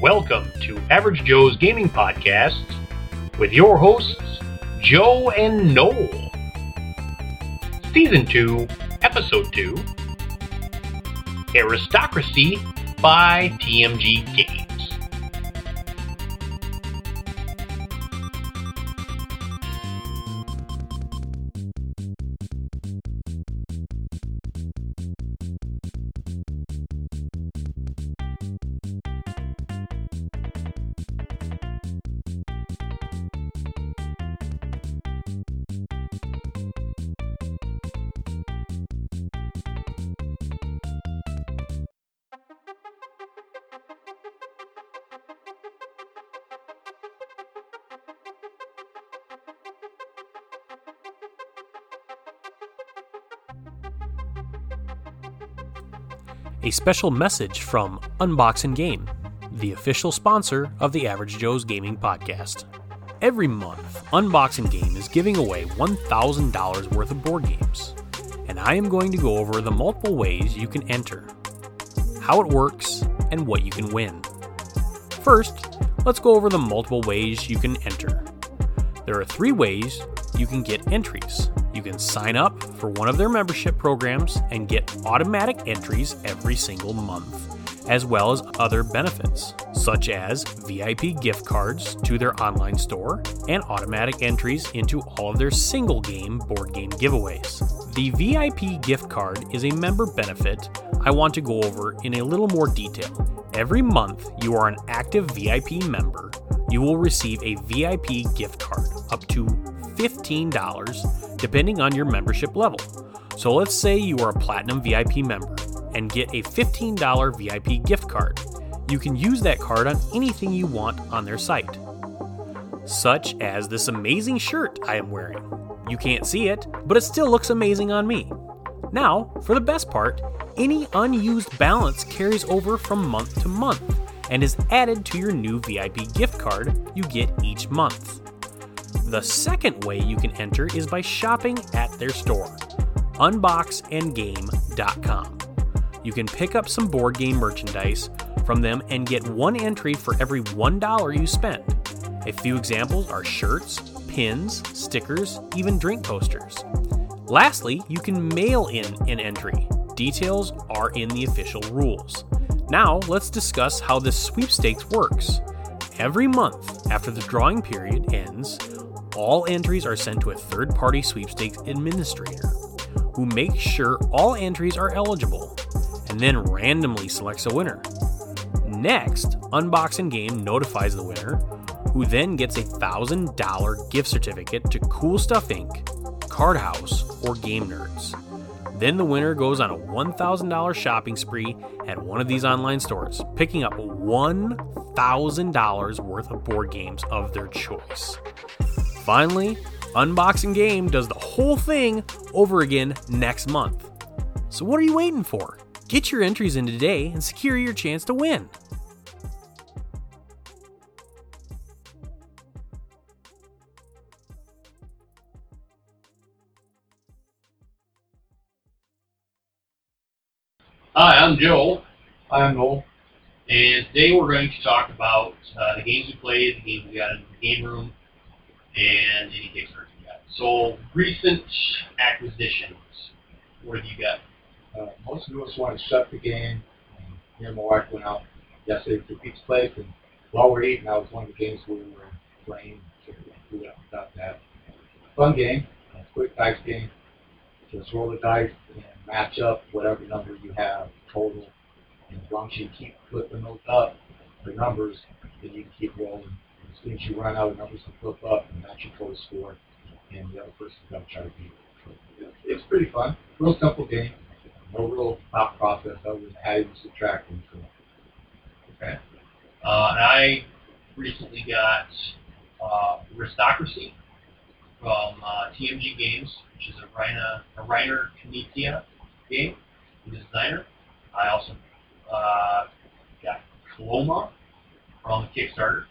Welcome to Average Joe's Gaming Podcast with your hosts, Joe and Noel. Season 2, Episode 2 Aristocracy by TMG Games. A special message from Unbox and Game, the official sponsor of the Average Joe's Gaming Podcast. Every month, Unbox and Game is giving away $1,000 worth of board games, and I am going to go over the multiple ways you can enter, how it works, and what you can win. First, let's go over the multiple ways you can enter. There are three ways you can get entries. You can sign up for one of their membership programs and get automatic entries every single month, as well as other benefits, such as VIP gift cards to their online store and automatic entries into all of their single game board game giveaways. The VIP gift card is a member benefit I want to go over in a little more detail. Every month you are an active VIP member, you will receive a VIP gift card up to $15 depending on your membership level. So let's say you are a Platinum VIP member and get a $15 VIP gift card. You can use that card on anything you want on their site, such as this amazing shirt I am wearing. You can't see it, but it still looks amazing on me. Now, for the best part, any unused balance carries over from month to month and is added to your new VIP gift card you get each month. The second way you can enter is by shopping at their store, unboxandgame.com. You can pick up some board game merchandise from them and get one entry for every $1 you spend. A few examples are shirts, pins, stickers, even drink posters. Lastly, you can mail in an entry. Details are in the official rules. Now, let's discuss how this sweepstakes works. Every month after the drawing period ends, all entries are sent to a third party sweepstakes administrator who makes sure all entries are eligible and then randomly selects a winner. Next, Unbox and Game notifies the winner, who then gets a $1,000 gift certificate to Cool Stuff Inc., Card House, or Game Nerds. Then the winner goes on a $1,000 shopping spree at one of these online stores, picking up $1,000 worth of board games of their choice. Finally, Unbox and Game does the whole thing over again next month. So, what are you waiting for? Get your entries in today and secure your chance to win. Hi, I'm Joe. I'm Noel. And today we're going to talk about uh, the games we played, the games we got in the game room, and any Kickstarter we got. So, recent acquisitions. What have you got? Uh, most of us want to shut the game. And me and my wife went out yesterday to Pete's Place, and while we're eating, that was one of the games we were playing. So we went without that. Fun game, a quick dice game. Just roll the dice and match up whatever number you have total. And as long as you keep flipping those up, the numbers, then you can keep rolling. Soon as you run out of numbers to flip up, and that's your total score, and the other person's going to try to beat it. It's, pretty fun. Real simple game. No real thought process other than adding and subtracting. So Okay. Uh, and I recently got uh, Aristocracy from uh, TMG Games, which is a Reiner, a Reiner Knizia game, the designer. I also uh, got Coloma from Kickstarter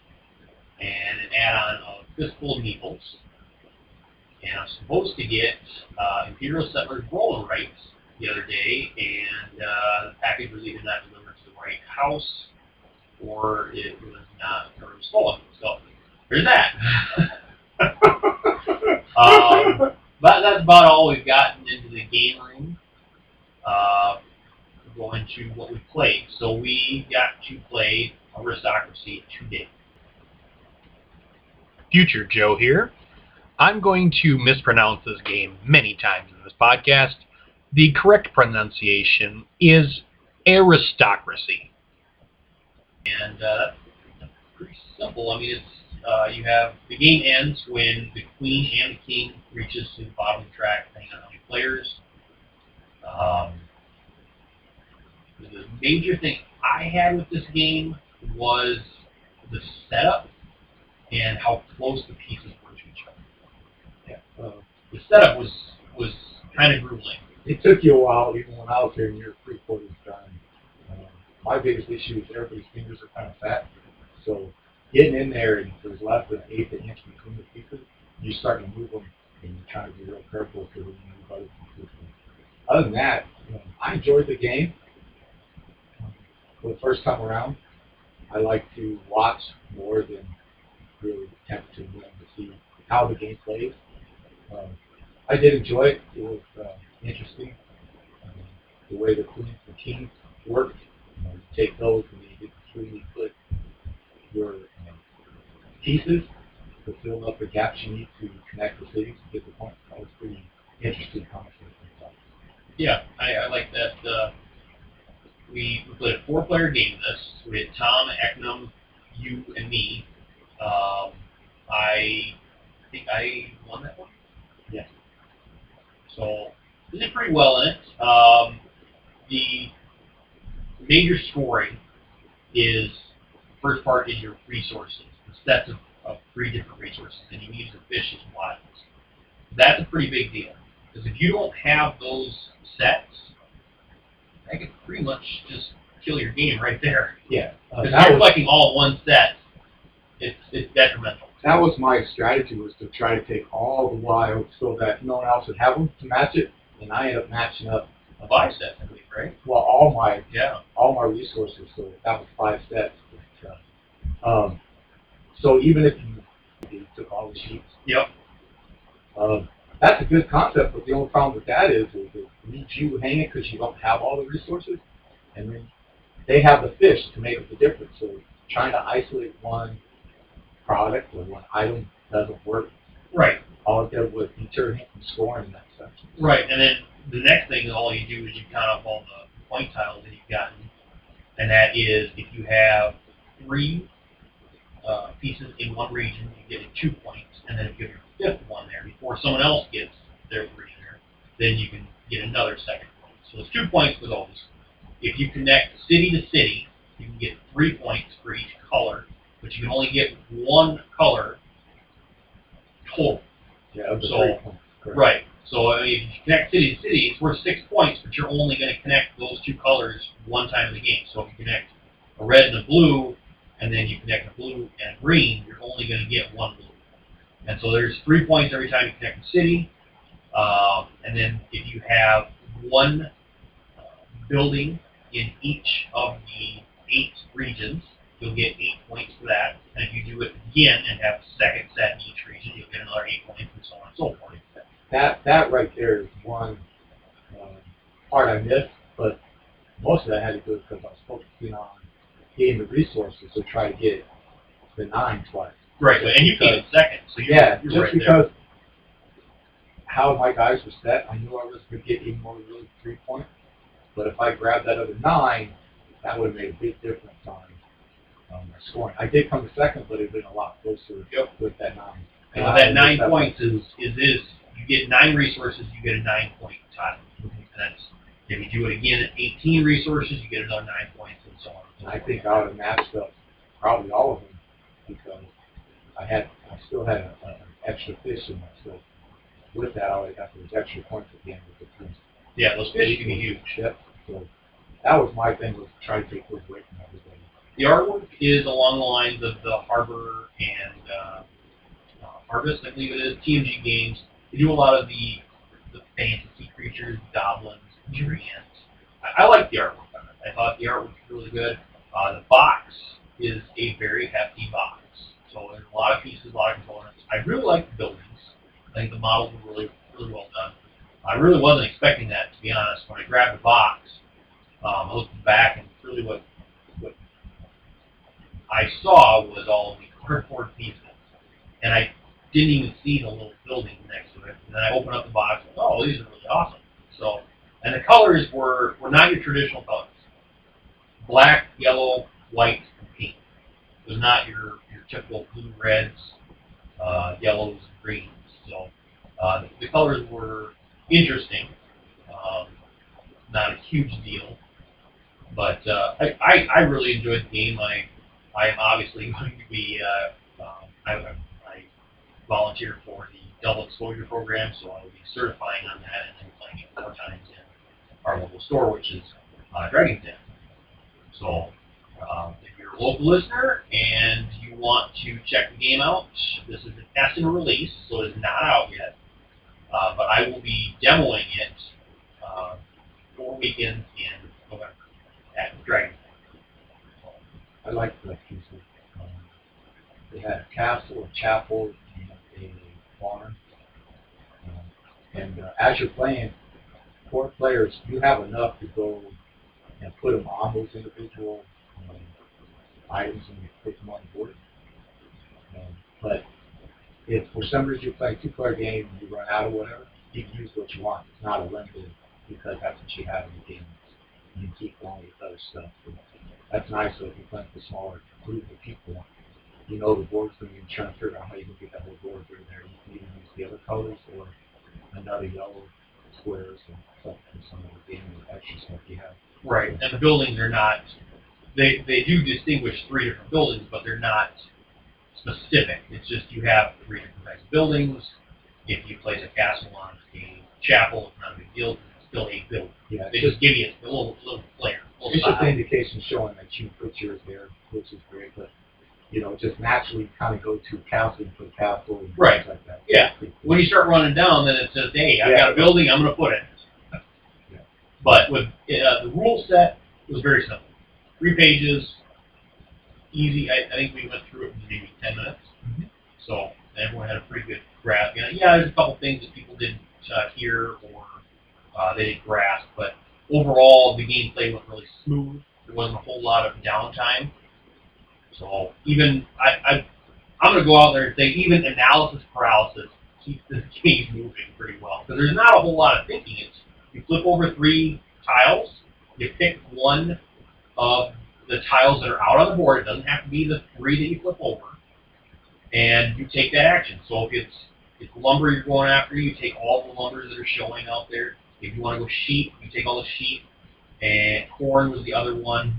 and an add-on of Fistful of Meeples. And I'm supposed to get uh, Imperial Settlers Roll & Write the other day, and uh, the package was either not delivered to the right house or it was not or stolen. So there's that. um, but that's about all we've gotten into the game room. Uh, go into what we played. So we got to play Aristocracy today. Future Joe here. I'm going to mispronounce this game many times in this podcast. The correct pronunciation is aristocracy. And uh, pretty simple. I mean, it's uh, you have the game ends when the queen and the king reaches to the bottom of the track, depending on how many players. Um, the major thing I had with this game was the setup and how close the pieces were to each other. Yeah. Uh, The setup was was kind of grueling. it took you a while, even when I was here, and you're three quarters done. Um, my biggest issue is everybody's fingers are kind of fat, so getting in there and there's less than an eighth of an inch between the pieces, you're starting to move them, and you're trying to be real careful because when you move other pieces. Other than that, you know, I enjoyed the game. For the first time around, I like to watch more than really attempt to win to see how the game plays. Um, I did enjoy it. It was uh, interesting. Um, the way the queens and kings worked. You, know, you take those and you freely put your um, pieces to fill up the gaps you need to connect the cities to get the points. That was pretty interesting and Yeah, I, I like that. Uh, we, we played a four-player game. This we had Tom, Eknum, you, and me. Um, I think I won that one. Yes. So we did pretty well in it. Um, the major scoring is the first part is your resources, the sets of, of three different resources, and you use the fish as wild. That's a pretty big deal because if you don't have those sets, that could pretty much just kill your game right there. Yeah, uh, Because that you're was collecting all one set, it's it's detrimental. that was my strategy was to try to take all the wilds so that no one else would have them to match it, and I ended up matching up Five sets, I believe, right? well all my Yeah. all my resources. So that was five sets. But, uh, um, so even if you, you took all the sheets, Yep. um, that's a good concept. But the only problem with that is, is it leaves you hanging because you don't have all the resources, and then they have the fish to make up the difference. So trying to isolate one product or one item doesn't work. Right. All it did was deter him from scoring in that section. Right. And then the next thing, all you do is you count up all the point tiles that you've gotten, and that is if you have three uh, pieces in one region, you get two points, and then if you have your fifth one there before someone else gets their there, then you can get another second point. So it's two points for those. If you connect city to city, you can get three points for each color, but you can only get one color total. Yeah, of the So- three points. Correct. Right. So I mean, if you connect city to city, it's worth six points, but you're only going to connect those two colors one time in the game. So if you connect a red and a blue, and then you connect a blue and a green, you're only going to get one blue. And so there's three points every time you connect a city. Um, and then if you have one uh, building in each of the eight regions, you'll get eight points for that. And if you do it again and have a second set in each region, you'll get another eight points, and so on and so forth. that that right there is one uh, part I missed, but most of that had to do because I was focusing on getting the resources to try to get the nine twice. Right, and you came in second, so you're, Yeah, you're just right there. because how my guys were set, I knew I was going to get even more than really three points. But if I grabbed that other nine, that would have made a big difference on um, my scoring. I did come second, but it would have been a lot closer Yep. with that nine. And with that nine points too. is, is you get nine resources, you get a nine point title. And that's, if you do it again at 18 resources, you get another nine points and so on. And I think I would have matched up probably all of them because I had, I still had a, a extra fish in my so with that all I have got those extra points at the end of the three. Yeah, those fish can be huge. Yep. So that was my thing was try to take those away from everybody. The artwork is along the lines of the Harbor and uh, uh, Harvest, I believe it is, TMG games. They do a lot of the, the fantasy creatures, goblins, giants. I, I like the artwork on it. I thought the artwork was really good. Uh, the box is a very hefty box. So there's a lot of pieces, a lot of components. I really like the buildings. I think the models were really, really well done. I really wasn't expecting that, to be honest. When I grabbed the box, um, I looked back, and really what I saw was all the cardboard pieces, and I didn't even see the little building next to it. And then I opened up the box, and oh, these are really awesome. So, and the colors were were not your traditional colors: black, yellow, white, and pink. It was not your your typical blue, reds, uh, yellows, greens. So, uh, the, the colors were interesting. Um, not a huge deal, but uh, I, I I really enjoyed the game. I I am obviously going to be uh, um, I, I volunteer for the double exposure program, so I will be certifying on that and then playing it four times in our local store, which is uh, Dragon's Den. So um, if you're a local listener and you want to check the game out, this is a test and release, so it's not out yet. Uh, but I will be demoing it uh, four weekends in November at Dragon's Den. I like the pieces. Um, they had a castle, a chapel, and a barn. Um, and uh, as you're playing, four players, you have enough to go and put them on those individual um, items and put them on the board. Um, but if for some reason you play a two-player game and you run out or whatever, you can use what you want. It's not a limited because that's what you have in the game. You can keep going with other stuff. That's nice. So if you're playing with a smaller group of people, you know the board's going to be trying to figure out how you can get that whole board through there. You can either use the other colors or another yellow squares and stuff from some of the game and extra stuff you have. Right, and the buildings are not. They they do distinguish three different buildings, but they're not specific. It's just you have three different types of buildings. If you place a castle on a chapel, it's not a big deal. It's still a building. Yeah, They just, just give you a little little flair. It's just an indication showing that you put yours there, which is great. But you know, just naturally kind of go to and put castle and Right. things like that. Yeah. When you start running down, then it says, "Hey, I've got a building. I'm going to put it." Yeah. But with uh, the rule set was very simple. Three pages, easy. I, I think we went through it in maybe ten minutes. Mhm. So everyone had a pretty good grasp. You know, yeah, there's a couple things that people didn't uh, hear or uh, they didn't grasp, but overall the gameplay went really smooth. There wasn't a whole lot of downtime. So even I, I I'm going to go out there and say even analysis paralysis keeps this game moving pretty well because there's not a whole lot of thinking. It's you flip over three tiles, you pick one of the tiles that are out on the board. It doesn't have to be the three that you flip over, and you take that action. So if it's if lumber you're going after, you take all the lumbers that are showing out there. If you want to go sheep, you take all the sheep. And corn was the other one.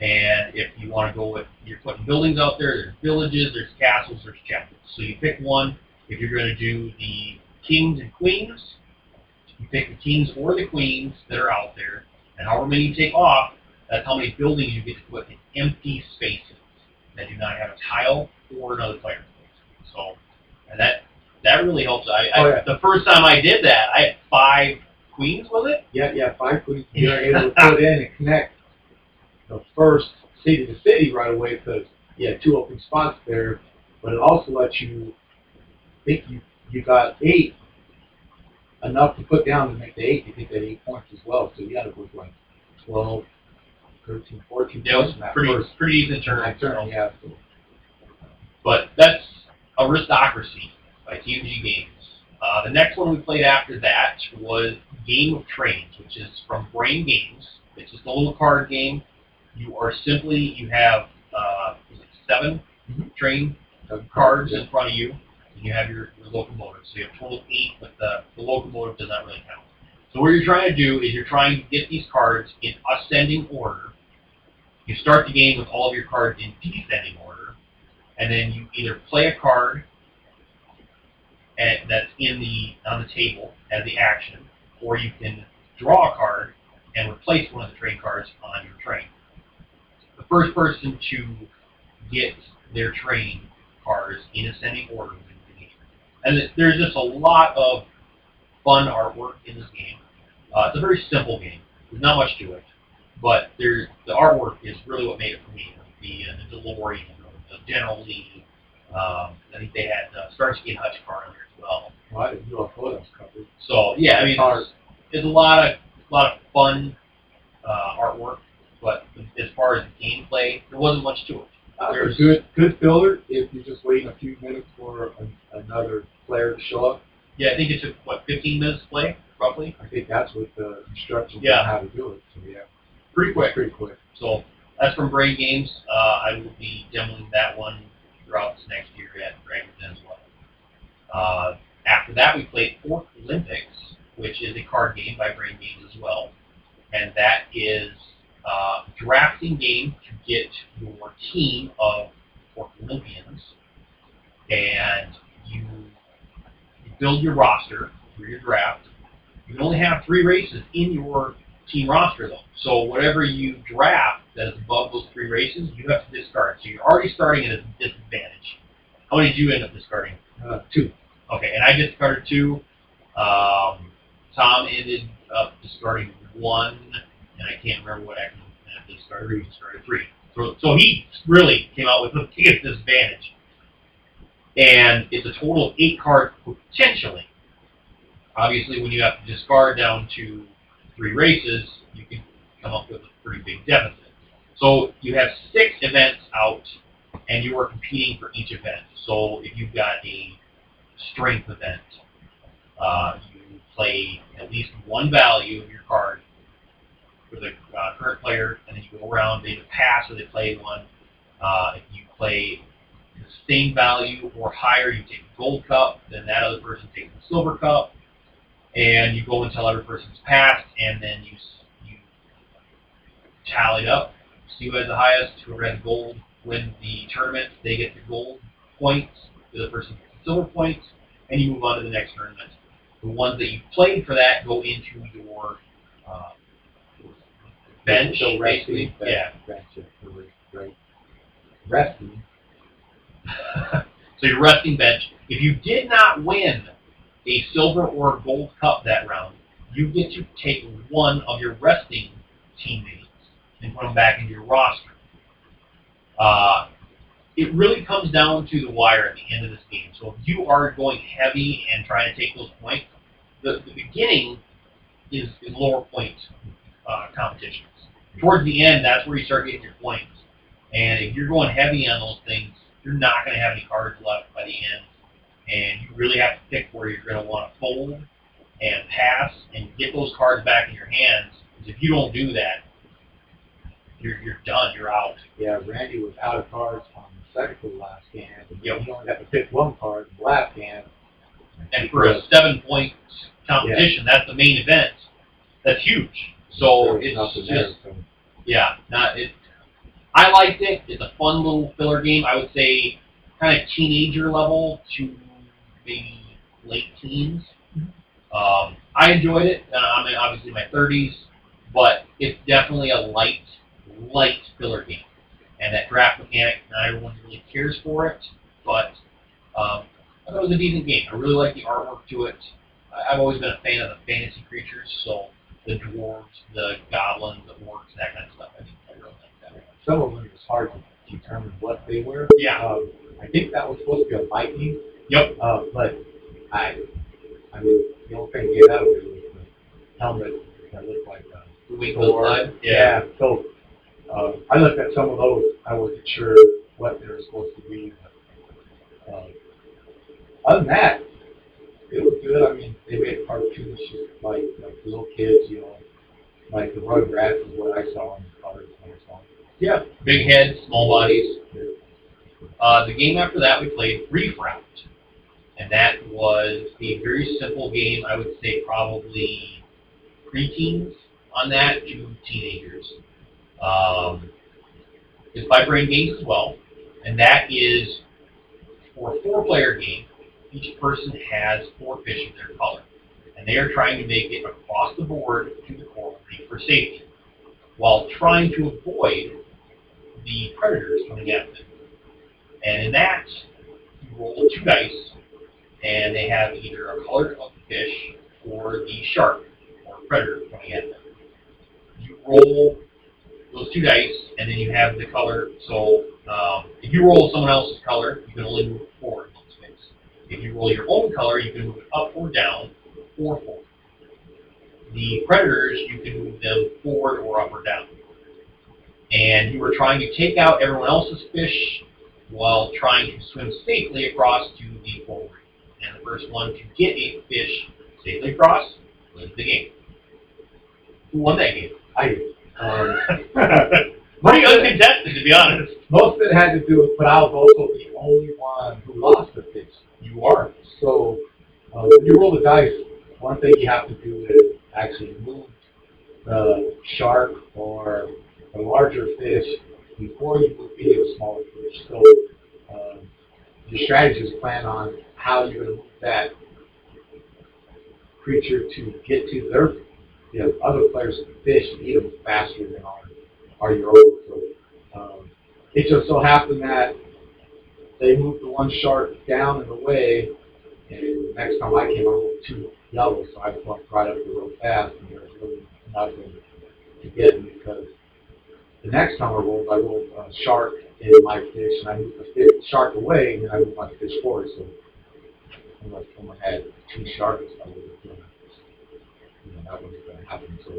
And if you want to go with, you're putting buildings out there, there's villages, there's castles, there's chapels. So you pick one. If you're going to do the kings and queens, you pick the kings or the queens that are out there. And however many you take off, that's how many buildings you get to put in empty spaces that do not have a tile or another player. So, and that that really helps. I, I Oh, yeah. the first time I did that, I had five queens with it. Yeah, yeah, five queens. You're able to put in and connect the first city to city right away because you had two open spots there, but it also lets you I think you you got eight enough to put down to make the eight. You think that eight points as well, so you got to go like 12, 13, 14 Yeah, it was points in that pretty first pretty decent turn. turn. Yeah, so, But that's Aristocracy by TMG Games. Uh, the next one we played after that was Game of Trains, which is from Brain Games. It's just a little card game. You are simply you have uh, is it 7 Mhm. train cards in front of you, and you have your, your locomotive. So you have a total of eight, but the, the locomotive does not really count. So what you're trying to do is you're trying to get these cards in ascending order. You start the game with all of your cards in descending order, and then you either play a card and that's in the on the table as the action, or you can draw a card and replace one of the train cards on your train. The first person to get their train cards in ascending order wins the game. And there's just a lot of fun artwork in this game. Uh, it's a very simple game. There's not much to it, but there's the artwork is really what made it for me. the, uh, the DeLorean, the General Lee. Um, I think they had uh, Starsky and Hutch car in there well. Well, I didn't know a photos covered. So yeah, I mean, it's, it's a lot of a lot of fun uh, artwork, but as far as the gameplay, there wasn't much to it. Uh, There's- a good good filler if you're just waiting a few minutes for an, another player to show up. Yeah, I think it took what 15 minutes to play, roughly. I think that's what the instructions Yeah. on how to do it. So yeah, Pretty quick. pretty quick. So that's from Brain Games. Uh, I will be demoing that one throughout this next year at Dragon's Den as well. Uh, after that, we played Fourth Olympics, which is a card game by Brain Games as well, and that is uh, a drafting game to get your team of Fourth Olympians, and you, you build your roster through your draft. You can only have three races in your team roster though. So whatever you draft that is above those three races, you have to discard. So you're already starting at a disadvantage. How many did you end up discarding? Uh, two. Okay, and I discarded two. Um, Tom ended up discarding one, and I can't remember what I discarded. He discarded three. So, so he really came out with the biggest disadvantage. And it's a total of eight cards potentially. Obviously, when you have to discard down to three races, you can come up with a pretty big deficit. So you have six events out, and you are competing for each event. So if you've got a strength event, uh, you play at least one value of your card for the uh, current player, and then you go around, they either pass or they play one. Uh, if you play the same value or higher, you take the gold cup, then that other person takes the silver cup, and you go until every person's passed, and then you you tally it up, see who has the highest, whoever has gold wins the tournament, they get the gold points, the other person silver points, and you move on to the next tournament. The ones that you played for that go into your uh, bench, So basically. resting. Yeah. Bench, great. Resting. so your resting bench. If you did not win a silver or a gold cup that round, you get to take one of your resting teammates and put them back into your roster. Uh, it really comes down to the wire at the end of this game. So if you are going heavy and trying to take those points, the, the beginning is, is lower point uh, competitions. Towards the end, that's where you start getting your points. And if you're going heavy on those things, you're not going to have any cards left by the end. And you really have to pick where you're going to want to fold and pass and get those cards back in your hands. Because if you don't do that, you're, you're done. You're out. Yeah, Randy was out of cards on second to the last hand. And Yep. You only have to pick one card in the last hand. And for a seven point competition, that's the main event. That's huge. So There's it's just there. So yeah, not it. I liked it. It's a fun little filler game. I would say kind of teenager level to maybe late teens. Um, I enjoyed it. Uh, I'm obviously in obviously my 30s, but it's definitely a light, light filler game. And that draft mechanic, not everyone really cares for it, but um, I thought it was a decent game. I really like the artwork to it. I- I've always been a fan of the fantasy creatures, so the dwarves, the goblins, the orcs, that kind of stuff. I, think I really like that. some of them it was hard to determine what they were. Yeah. Um, I think that was supposed to be a Viking. Yep. Uh, but I, I mean, the only thing to get out was the helmet that looked like a The Wing. Slide. Yeah. So uh, I looked at some of those. I wasn't sure what they were supposed to be. Uh, other than that, it was good. I mean, they made cartoons just like like little kids, you know, like the Rugrats is what I saw in the cards. when I saw them. Yeah. Big heads, small bodies. Uh, the game after that, we played Reef Route. And that was a very simple game. I would say probably preteens on that to teenagers. Um, it's by Brain Games as well. And that is for a four-player game. Each person has four fish of their color. And they are trying to make it across the board to the reef for safety while trying to avoid the predators coming at them. And in that, you roll two dice, and they have either a color of the fish or the shark or predator coming at them. You roll those two dice, and then you have the color. So um, if you roll someone else's color, you can only move it forward one space. If you roll your own color, you can move it up or down or forward. The predators, you can move them forward or up or down. And you are trying to take out everyone else's fish while trying to swim safely across to the forward. And the first one to get a fish safely across wins the game. Who won that game? I did. Um, Pretty uncontested, to be honest. most of it had to do with, but I was also the only one who lost the fish. You are. So uh, when you roll the dice, one thing you have to do is actually move the shark or a larger fish before you move any of the smaller fish. So um, your strategy is plan on how you're going to move that creature to get to their you know, other players' fish and eat them faster than our, our your own. So um, it just so happened that they moved the one shark down and away, and the next time I came, I rolled two yellows, so I bumped right up the real fast, and there was really nothing to get me because the next time I rolled, I rolled a shark in my fish, and I moved the fish, shark away, and then I moved my fish forward. So unless someone had two sharks, I would have done that wasn't going to happen. So,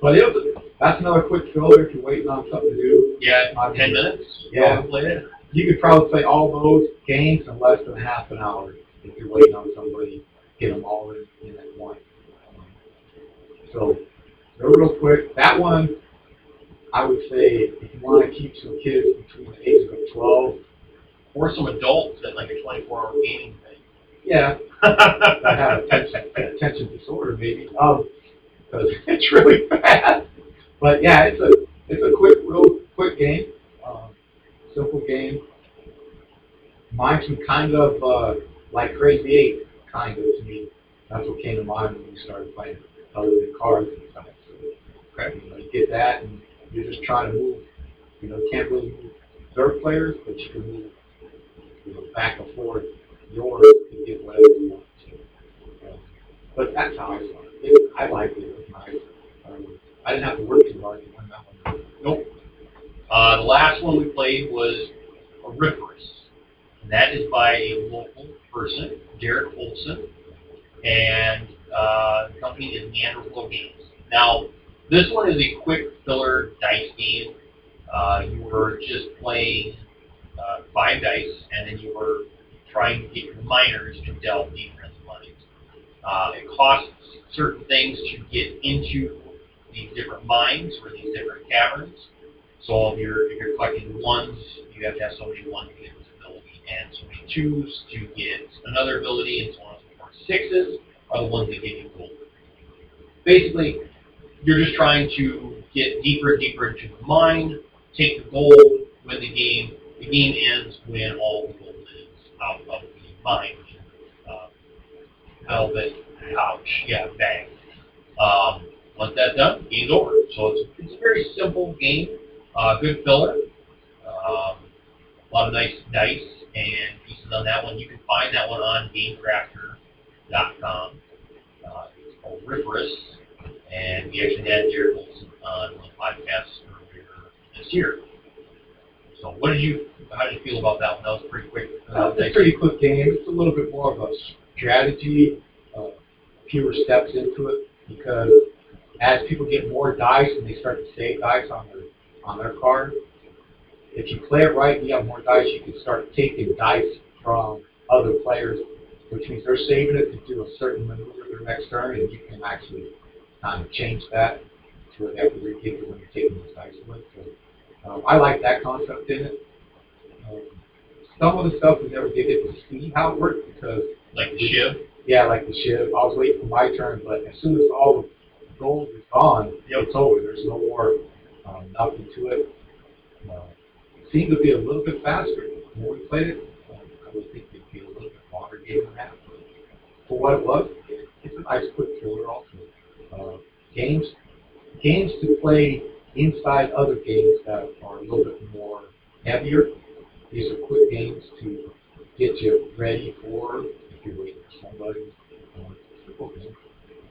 but it was, that's another quick filler if you're waiting on something to do. Yeah, Um, ten minutes. yeah. Played it. You could probably play all those games in less than half an hour if you're waiting on somebody to get them all in, in at once. So, they're real quick. That one, I would say, if you want to keep some kids between the ages of 12, Or some adults at like a 24-hour gaming thing. Yeah, that have attention, attention disorder maybe, um, because it's really fast. But yeah, it's a it's a quick, real quick game, um, simple game. Me kind of uh, like Crazy Eight, kind of to me. That's what came to mind when we started playing other than cards and stuff. So, Okay. you know, you get that, and you're just trying to move. You know, you can't really move their players, but you can move, you know, back and forth yours to get whatever you want. Uh, but that's how I saw it. I liked it. I didn't have to work too hard to win that one. Nope. Uh, the last one we played was Auriferous. And that is by a local person, Derek Olson. And uh, the company is Neanderthal Games. Now, this one is a quick filler dice game. Uh, you were just playing uh, five dice, and then you were trying to get your miners to delve deeper into mines. Uh, it costs certain things to get into these different mines or these different caverns. So if you're if you're collecting ones, you have to have so many ones to get this ability, and so many twos to get another ability, and so on and so forth. Sixes are the ones that give you gold. Basically, you're just trying to get deeper and deeper into the mine, take the gold, win the game. The game ends when all the gold is out of the mine, which is uh, velvet pouch, yeah, bag. Um, once that's done, game's over. So it's, it's a very simple game, uh, good filler, um, a lot of nice dice and pieces on that one. You can find that one on GameCrafter.com. Uh, it's called Riferous, and we actually had Jared Wilson on one of the podcasts earlier this year. So what did you, how did you feel about that one? That was pretty quick. Uh, it's a pretty quick game. It's a little bit more of a strategy, uh, fewer steps into it because as people get more dice and they start to save dice on their on their card, if you play it right, and you have more dice. You can start taking dice from other players, which means they're saving it to do a certain maneuver their next turn, and you can actually kind of change that to have to re-give it when you're taking those dice away. So um, I like that concept in it. Some of the stuff we never did get to see how it worked because Like the Shiv. yeah, like the shiv. I was waiting for my turn, but as soon as all the gold is gone, it's over. There's no more um, nothing to it. Uh, it seemed to be a little bit faster the more we played it. Um, I would think it'd be a little bit longer game than that. But for what it was, it, it's a nice quick filler also. Uh, games, games to play inside other games that are a little bit more heavier. These are quick games to get you ready for if you're waiting for somebody. Um.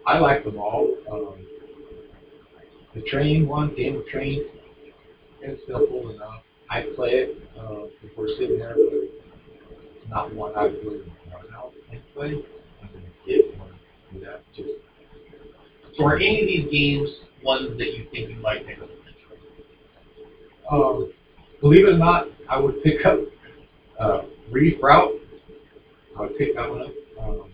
I like them all. Um, the train one, Game of Train, still cool enough. I play it uh, if we're sitting there, but it's not one I would really run out and play. I'm gonna get one do that. Just So are any of these games ones that you think you might pick up um, believe it or not, I would pick up uh, Reef Route. I would pick that one up. Um,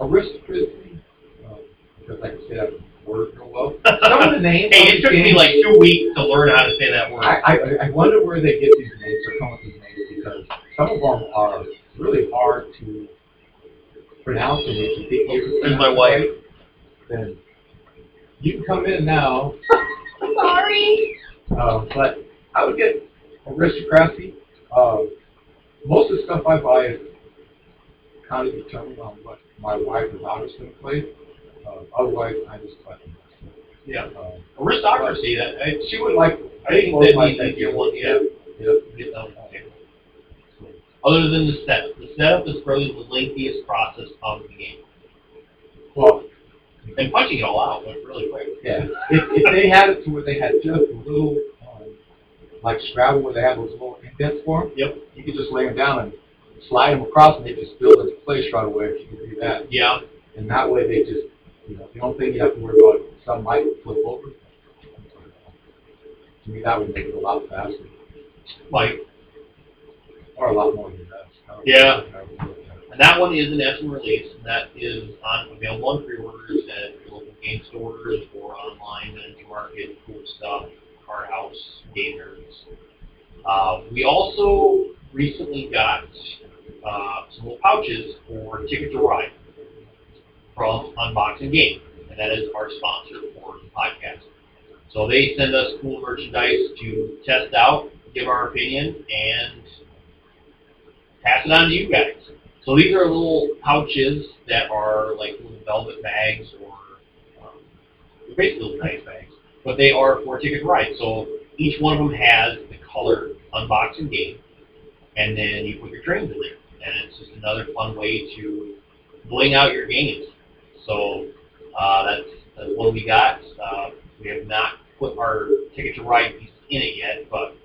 Aristocracy, um, because like I said, I can word real well. Some of the names. Hey, it these took me like two weeks to learn how to say that word. I, I, I wonder where they get these names or come up with these names because some of them are really hard to pronounce and if you think you There's my wife. then you can come in now. Sorry. Um, but I would get aristocracy. Um, most of the stuff I buy is kind of determined on what my wife or daughter's going to play. Uh, otherwise, I just them. Yeah. Um, Aristocracy, that, I, she would like. I think that like needs to get one, yeah. Get that on the table. Other than the setup, the setup is probably the lengthiest process of the game. Well, And punching it all out went really quick. Yeah, if, if they had it to where they had just a little, like Scrabble, where they have those little indents for them, Yep. you could just lay them down and slide them across, and they just build into place right away if you could do that. Yeah. And that way, they just, you know, the only thing you have to worry about is some might flip over. To me, that would make it a lot faster, Like, or a lot more than that. Yeah. and that one is an Essen release, and that is on available on pre-orders at your local game stores or online at Market, Cool Stuff, Card House, Nerds. Uh, we also recently got uh, some little pouches for Ticket to Ride from Unbox and Game, and that is our sponsor for the podcast. So they send us cool merchandise to test out, give our opinion, and pass it on to you guys. So these are little pouches that are like little velvet bags or um, basically little nice bags, but they are for Ticket to Ride. So each one of them has the color unbox and game, and then you put your trains in there, and it's just another fun way to bling out your games. So uh, that's, that's what we got. Uh, we have not put our Ticket to Ride pieces in it yet, but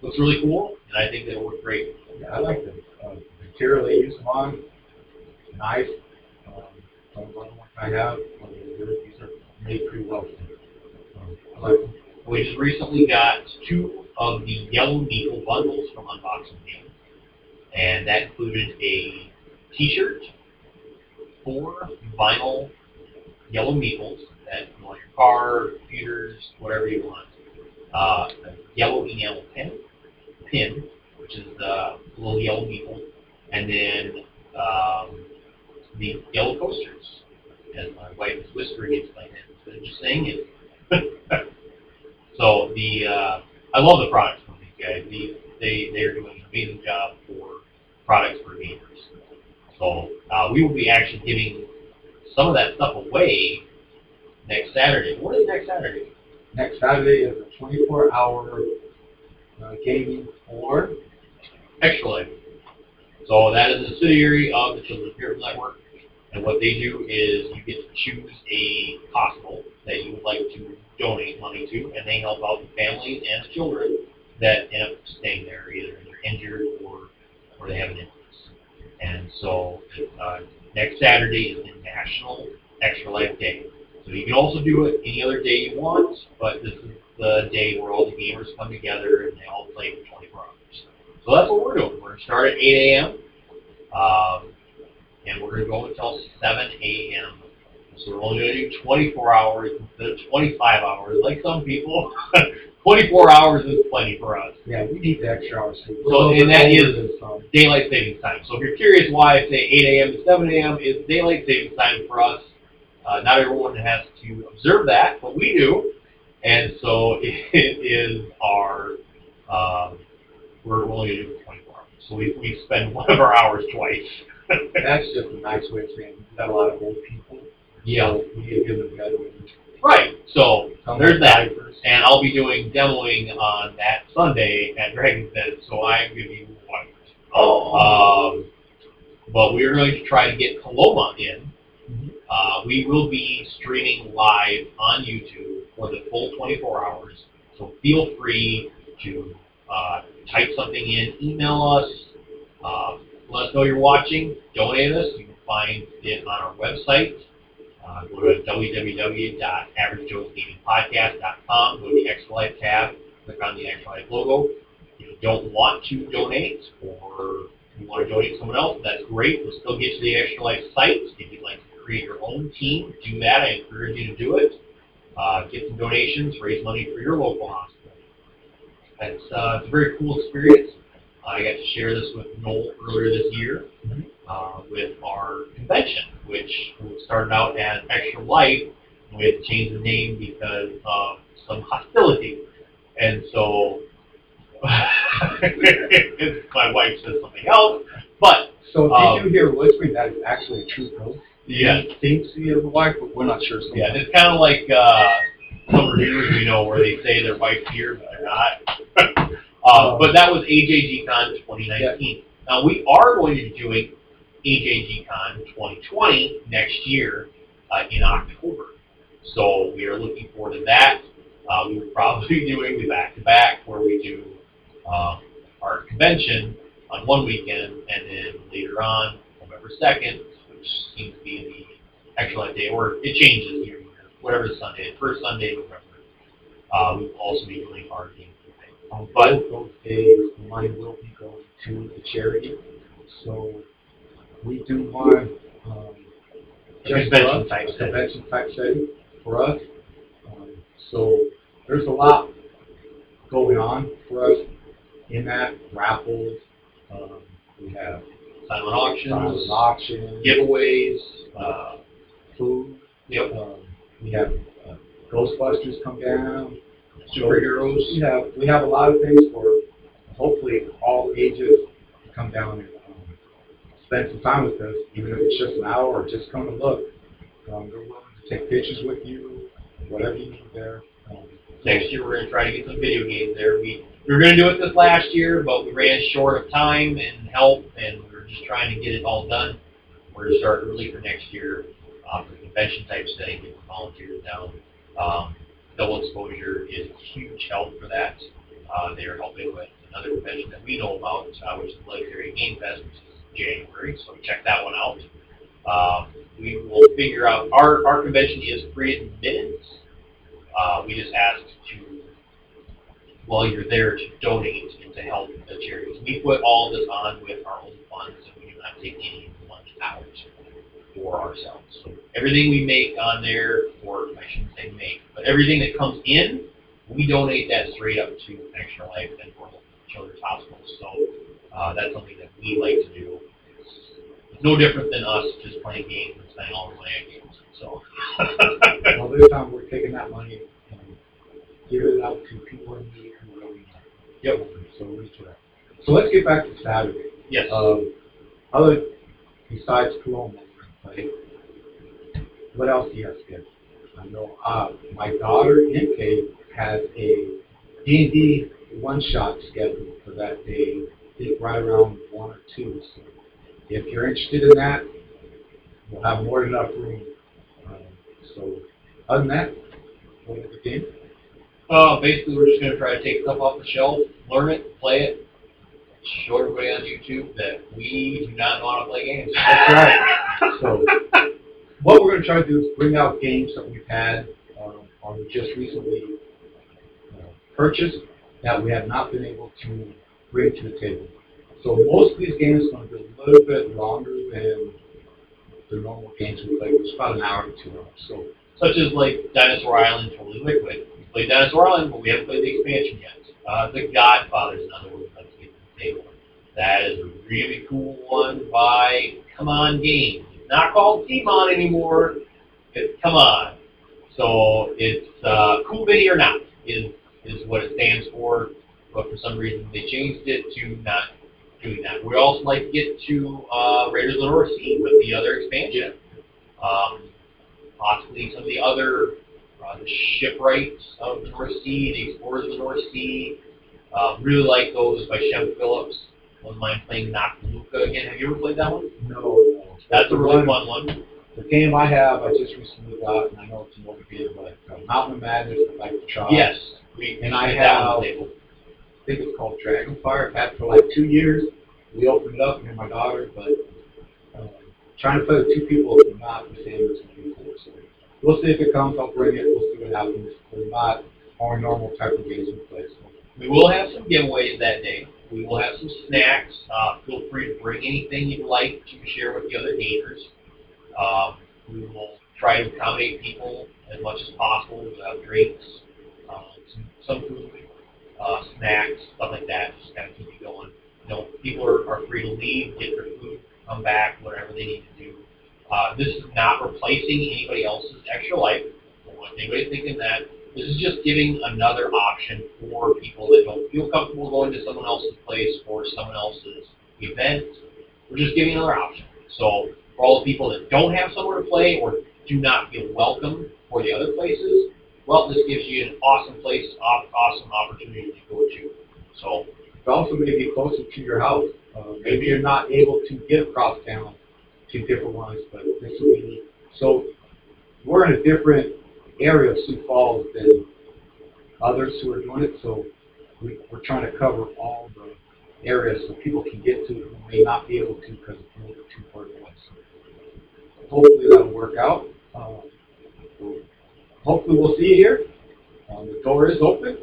looks really cool, and I think that it'll work great. Yeah, I like the uh, material they use them on. Nice. Um, some of the other ones I have, um, these are made pretty well. Um, Them. We just recently got two of the Yellow Meeple bundles from Unbox and Game, and that included a T-shirt, four vinyl Yellow Meeples that go on your car, computers, whatever you want, uh, a yellow enamel pen, pin, which is the little yellow meeple, and then um, the yellow coasters. As my wife is whispering into my head just saying it. So the uh, I love the products from these guys. These, they they are doing an amazing job for products for gamers. So uh, we will be actually giving some of that stuff away next Saturday. What is next Saturday? Next Saturday is a 24-hour uh, gaming for Extra Life. So that is a subsidiary of the Children's Miracle Network, and what they do is you get to choose a hospital that you would like to donate money to, and they help out the families and the children that end up staying there, either they're injured or or they have an illness. And so uh, next Saturday is the National Extra Life Day. So you can also do it any other day you want, but this is the day where all the gamers come together and they all play for 24 hours. So that's what we're doing. We're going to start at 8 a.m. Um, and we're going to go until 7 a.m. So we're only going to do 24 hours instead of 25 hours, like some people. 24 hours is plenty for us. yeah, we need the extra hours. So, So, and that is- Daylight savings time. So if you're curious why I say 8 a.m. to 7 a.m. is daylight savings time for us, uh, not everyone has to observe that, but we do. And so it is our, um, we're only going to do it 24 hours. So we, we spend one of our hours twice. That's just a nice way of saying we've got a lot of old people. Yeah. So we need to give them better. Right. So Some there's that. And I'll be doing demoing on that Sunday at Dragon's Den, so I'm going to be one. Um, but we're going to try to get Paloma in. Uh, we will be streaming live on YouTube for the full 24 hours, So feel free to uh, type something in, email us, uh, let us know you're watching, donate us. You can find it on our website. Uh, go to www.averagejoesgamingpodcast.com, go to the Extra Life tab, click on the Extra Life logo. If you don't want to donate or you want to donate to someone else, that's great. We'll still get you the Extra Life site. If you'd like to create your own team, do that. I encourage you to do it. Uh, get some donations, raise money for your local hospital. It's, uh, it's a very cool experience. I got to share this with Noel earlier this year uh, with our convention, which started out as Extra Life. We had to change the name because of some hostility. And so my wife says something else. But So Um, you do hear whispering, that is actually a true ghost. yeah, It seems to be a wife, but we're not sure. yeah, it's kind of like uh, reviewers we know where they say their wife's here, but they're not. uh, but that was AJGCon 2019. Now we are going to be doing AJGCon 2020 next year uh, in October. So we are looking forward to that. Uh, we will probably be doing the back-to-back where we do um, our convention on one weekend, and then later on, November 2nd, which seems to be the life day, or it changes year, whatever Sunday, first Sunday of November. Uh, we will also be doing our game campaign. On But- both those days, the money will be going to the charity. So we do one um, just convention us, type a setting. convention type setting for us. Um, so there's a lot going on for us in that raffles. Um, we have Silent auctions, silent auctions, giveaways, uh, food. yep, Um, we have uh, Ghostbusters come down. superheroes. We have we have a lot of things for hopefully all ages to come down and um, spend some time with us, even if it's just an hour or just come and look. Um, they're willing to take pictures with you, whatever you need there. Um, Next year, we're going to try to get some video games there. We, we were going to do it this last year, but we ran short of time and help, and we were just trying to get it all done. We're going to start early for next year the convention type setting, the volunteers down. Um, double exposure is huge help for that. Uh, they are helping with another convention that we know about, uh, which is the Legendary Game Fest, which is January, so check that one out. Um, we will figure out, our, our convention is free admittance. Uh, we just ask to, while you're there, to donate and to help the charities. We put all this on with our own funds, and we do not take any money out for ourselves. Everything we make on there, or I shouldn't say make, but everything that comes in, we donate that straight up to Extra Life and for Children's Hospitals. So uh, that's something that we like to do. It's, it's no different than us just playing games and spending all the money on games. So. well, this time we're taking that money and giving it out to people in need who really need it. Yep. So we. So let's get back to Saturday. Yes. Um, other besides Paloma, play. What else do you have scheduled? I know uh, my daughter MK has a D and D one shot scheduled for that day. I think right around one or two. So if you're interested in that, we'll have more than enough room. Um, so other than that, what is the game? Uh, basically, we're just going to try to take stuff off the shelf, learn it, play it, show everybody on YouTube that we do not know how to play games. That's right. So what we're going to try to do is bring out games that we've had um, or we just recently uh, purchased that we have not been able to bring to the table. So most of these games are going to be a little bit longer than the normal games we play, which is about an hour to two hours. So Such as like Dinosaur Island, Totally Liquid. We played Dinosaur Island, but we haven't played the expansion yet. Uh, the Godfather is another one that's getting to the table. That is a really cool one by Come On Games. Not called Timon anymore. It's Come On. So it's uh, Cool Video or Not is is what it stands for. But for some reason they changed it to not doing that. We also like to get to uh, Raiders of the North Sea with the other expansion. Um, possibly some of the other uh, shipwrights of the North Sea, the explorers of the North Sea. Uh, really like those by Shem Phillips. Wouldn't mind playing Nakaluka again. Have you ever played that one? no, no. That's a really fun one. The game I have, I just recently got, and I know it's a motor game, but uh, Mountain of Madness, to try. Yes. We And I have- I think it's called Dragonfire. I've had it for like two years. We opened it up, me and my daughter, but um, trying to play with two people is not the same as before. So we'll see if it comes. I'll bring it. We'll see what happens. We're not our normal type of games we play. So We will have some giveaways that day. We will have some snacks. Uh, feel free to bring anything you'd like to share with the other gamers. Um, we will try to accommodate people as much as possible. We'll have drinks, um, some, food, uh, snacks, stuff like that. Just kind of keep you going. You know, people are, are free to leave, get their food, come back, whatever they need to do. Uh, this is not replacing anybody else's extra life. Don't want anybody thinking that. This is just giving another option for people that don't feel comfortable going to someone else's place or someone else's event. We're just giving another option. So for all the people that don't have somewhere to play or do not feel welcome for the other places, well, this gives you an awesome place, aw- awesome opportunity to go to. So it also may be closer to your house. Uh, maybe you're not able to get across town to different ones, but this will be so. We're in a different area of Sioux Falls than others who are doing it, so we, we're trying to cover all the areas so people can get to it who may not be able to because it's a little bit too far away. So hopefully that'll work out. We'll- hopefully we'll see you here. Um, the door is open.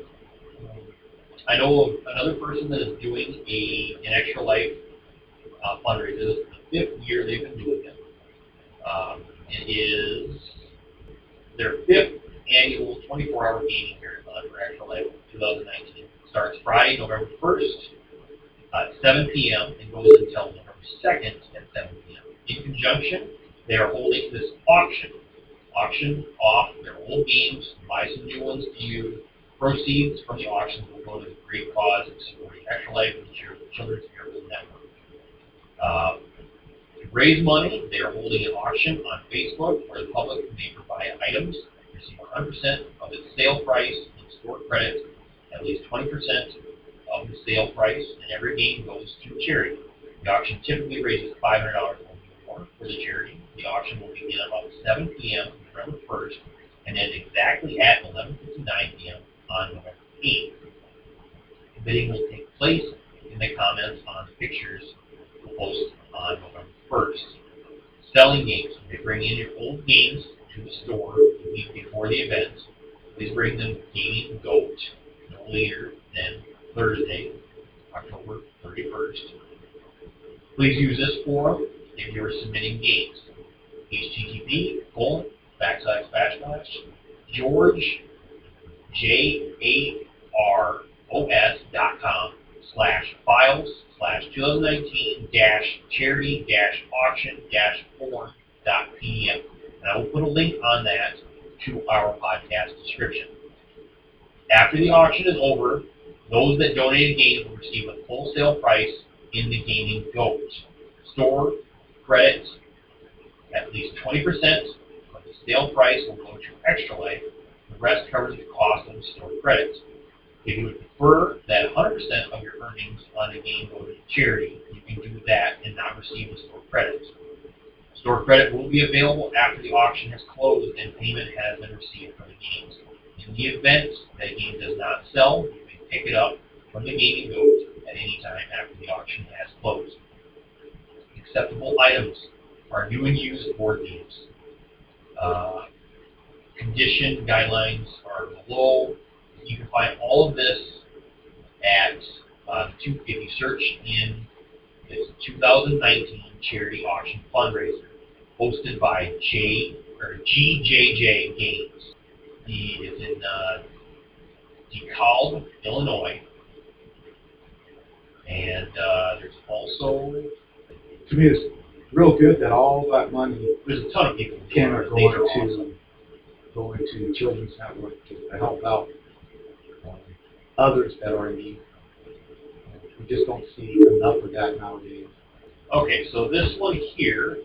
I know of another person that is doing a an extra life uh, fundraiser. This is the fifth year they've been doing it. Um, it is their fifth annual 24-hour gaming marathon for Extra Life 2019. Starts Friday, November 1st at 7 p.m. and goes until November 2nd at 7 p.m. In conjunction, they are holding this auction. Auction off their old games, buy some new ones to use, Proceeds from the auctions will go to the great cause of supporting Extra Life and the Chil- Children's Miracle Network. Uh, raise money, they are holding an auction on Facebook where the public may provide items, and receive 100% of its sale price in store credit, at least 20% of the sale price, and every game goes to charity. The auction typically raises $500 or more for the charity. The auction will begin about 7 p.m. on November 1st and end exactly at 11:59 p.m. on November 8th. Bidding will take place in the comments on pictures we'll post on November 1st. Selling games. They bring in your old games to the store the week before the event. Please bring them Gaming Goat no later than Thursday, October 31st. Please use this forum if you are submitting games. HTTP colon backslash backslash George J A R O S dot com slash files slash 2019 dash charity dash auction dash form dot pdf. And I will put a link on that to our podcast description. After the auction is over, those that donated games will receive a full sale price in the gaming goat. Store credits, at least 20% of the sale price will go to Extra Life. The rest covers the cost of the store credits. If you would prefer that 100% of your earnings on a game go to charity, you can do that and not receive the store credit. Store credit will be available after the auction has closed and payment has been received for the games. In the event that a game does not sell, you may pick it up from the gaming goat at any time after the auction has closed. Acceptable items are new and used board games. Uh, condition guidelines are below. You can find all of this at uh, two, if you search in this 2019 charity auction fundraiser hosted by J or GJJ Games. He is in uh, DeKalb, Illinois, and uh, there's also to me, it's real good that all that money there's a ton of people can are going are awesome. to going to Children's Network to to help out others that are in need. We just don't see enough of that nowadays. Okay, so this one here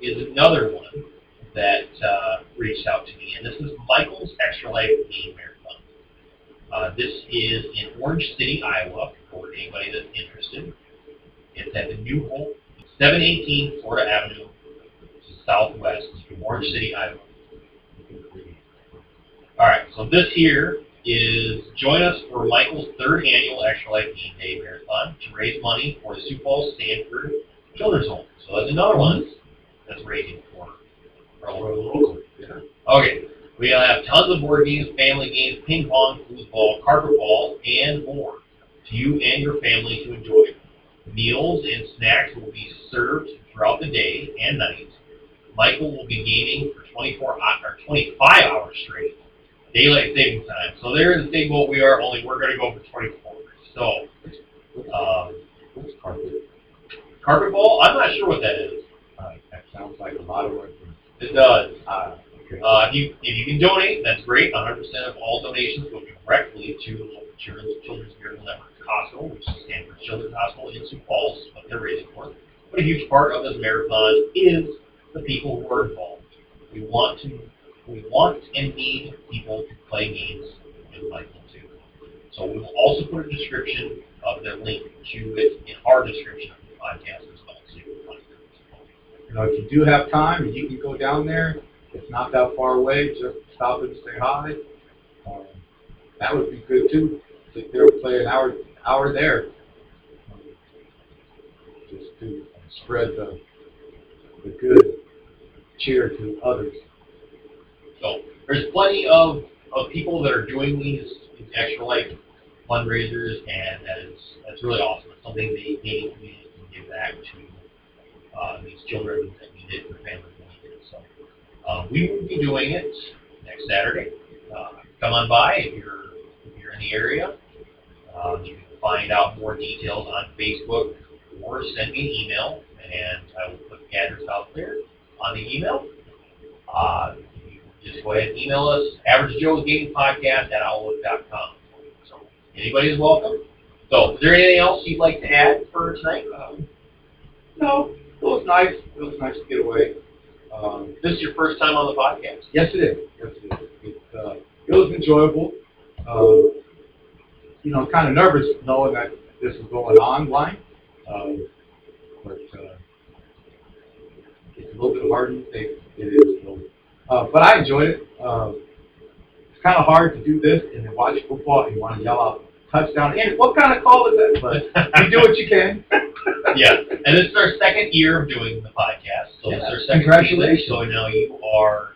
is another one that uh, reached out to me, and this is Michael's Extra Life Game Marathon. Uh, this is in Orange City, Iowa, for anybody that's interested. It's at the New Hope, 718 Florida Avenue, Southwest, Orange City, Iowa. All right, so this here is join us for Michael's third annual Extra Life Day Marathon to raise money for the Sioux Falls Sanford Children's Home. So that's another one that's raising for. Okay. We'll have tons of board games, family games, ping pong, foosball, carpet ball, and more to you and your family to enjoy. Meals and snacks will be served throughout the day and night. Michael will be gaming for 24 uh, or 25 hours straight, daylight saving time. So they're in the same boat we are, only we're going to go for 24. So, um, What's carpet? carpet ball, I'm not sure what that is. Uh, that sounds like a lot of work. It does. Uh, okay. Uh, if you if you can donate, that's great. 100% of all donations go directly to the local Children's, Children's Miracle Network Hospital, which is Sanford Children's Hospital in Sioux Falls, what they're raising for. But a huge part of this marathon is the people who are involved. We want to we want and need people to play games and like them too. So we will also put a description of the link to it in our description of the podcast as well. So you. You know, if you do have time you can go down there, it's not that far away. Just stop and say hi. Um, that would be good too. Sit there play an hour hour there. Um, just to spread the the good cheer to others. There's plenty of, of people that are doing these, these extra life fundraisers, and that is that's really awesome. It's something the gaming community can give back to uh, these children that need it, their families that need it. So uh, we will be doing it next Saturday. Uh, come on by if you're if you're in the area. Um, you can find out more details on Facebook or send me an email, and I will put the address out there on the email. Uh, just go ahead and email us, Average Joe's Gaming Podcast at outlook.com. So anybody is welcome. So is there anything else you'd like to add for tonight? Um, no, it was nice. It was nice to get away. Um, This is your first time on the podcast. Yes, it is. Yes, it is. It, uh, it was enjoyable. Um, you know, kind of nervous knowing that this is going online, um, but uh, it's a little bit harder than it is. Uh, but I enjoyed it. Um, it's kind of hard to do this and then watch football and you want to yell out touchdown. And what kind of call is that? But you do what you can. yeah, and this is our second year of doing the podcast. So this is our second Congratulations. season. So now you are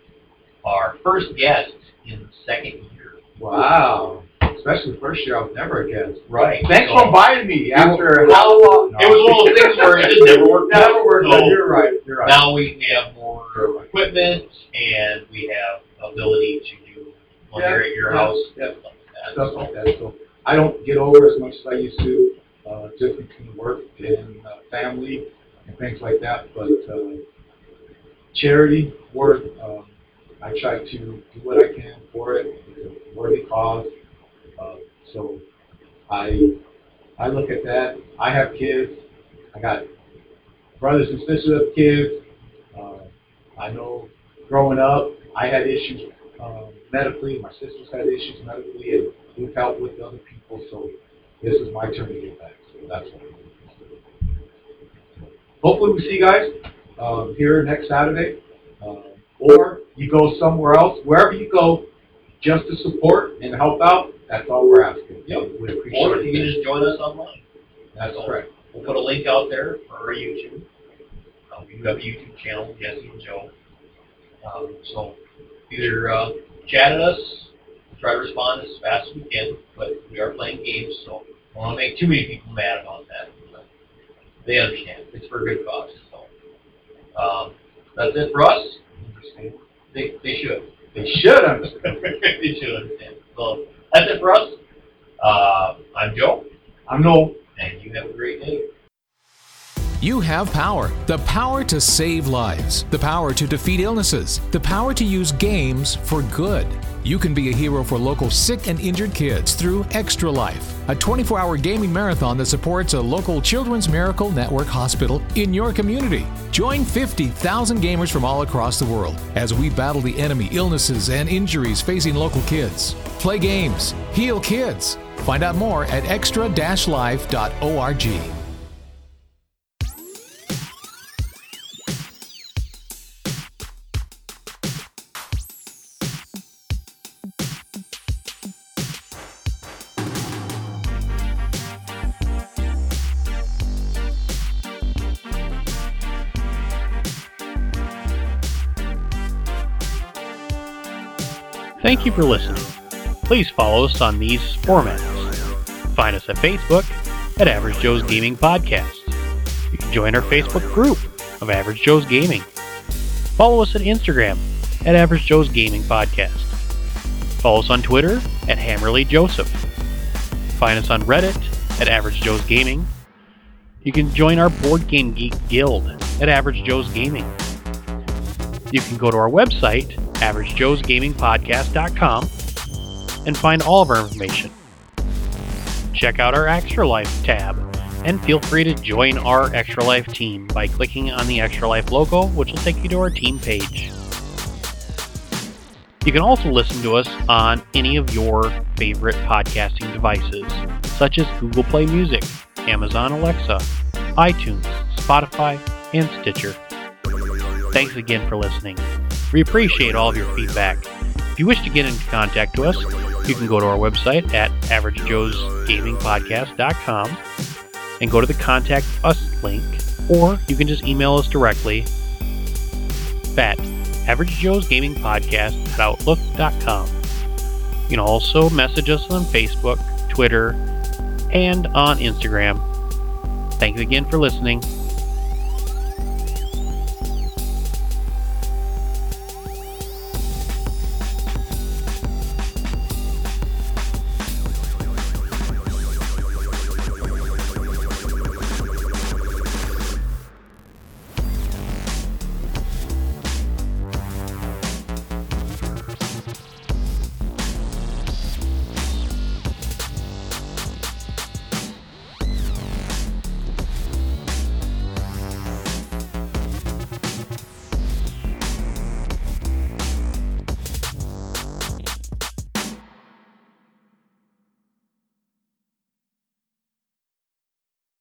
our first guest in the second year. Wow. Especially the first year, I was never a guest. Right. Thanks So- for inviting me after Well, how long? It was one of those things where it just never worked out. Never worked So. You're right. You're right. Now we have more right. equipment and we have ability to do Yeah, you're at your yeah, house yeah. stuff like that. Stuff like that. So I don't get over as much as I used to, uh, just between work and uh, family and things like that. But uh, charity work, um, I try to do what I can for it. It's a worthy cause. Uh, so I I look at that. I have kids. I got brothers and sisters with kids. Uh, I know growing up, I had issues um, medically. My sisters had issues medically, and we've helped with other people. So this is my turn to get back. So that's what I'm doing. Hopefully, we see you guys um, here next Saturday, um, or you go somewhere else. Wherever you go, just to support and help out. That's all we're asking. Yep. We appreciate Or you can just join us online. That's correct. We'll put a link out there for our YouTube. Uh, we do have a YouTube channel, Jesse and Joe. Um, so either uh, chat at us, try to respond as fast as we can, but we are playing games, so I don't want to make too many people mad about that. But they understand. It's for a good cause. So um, that's it for us. They, they should. They should understand. they should understand. So that's it for us. Uh, I'm Joe, I'm no and you have a great day. You have power the power to save lives, the power to defeat illnesses, the power to use games for good. You can be a hero for local sick and injured kids through Extra Life, a 24 hour gaming marathon that supports a local Children's Miracle Network hospital in your community. Join 50,000 gamers from all across the world as we battle the enemy illnesses and injuries facing local kids. Play games, heal kids. Find out more at extra-life.org. Thank you for listening. Please follow us on these formats. Find us at Facebook at Average Joe's Gaming Podcast. You can join our Facebook group of Average Joe's Gaming. Follow us at Instagram at Average Joe's Gaming Podcast. Follow us on Twitter at Hammerly Joseph. Find us on Reddit at Average Joe's Gaming. You can join our Board Game Geek Guild at Average Joe's Gaming. You can go to our website, averagejoesgamingpodcast.com, and find all of our information. Check out our Extra Life tab, and feel free to join our Extra Life team by clicking on the Extra Life logo, which will take you to our team page. You can also listen to us on any of your favorite podcasting devices, such as Google Play Music, Amazon Alexa, iTunes, Spotify, and Stitcher. Thanks again for listening. We appreciate all of your feedback. If you wish to get in contact with us, you can go to our website at averagejoesgamingpodcast.com and go to the Contact Us link, or you can just email us directly at averagejoesgamingpodcast at outlook.com. You can also message us on Facebook, Twitter, and on Instagram. Thanks again for listening.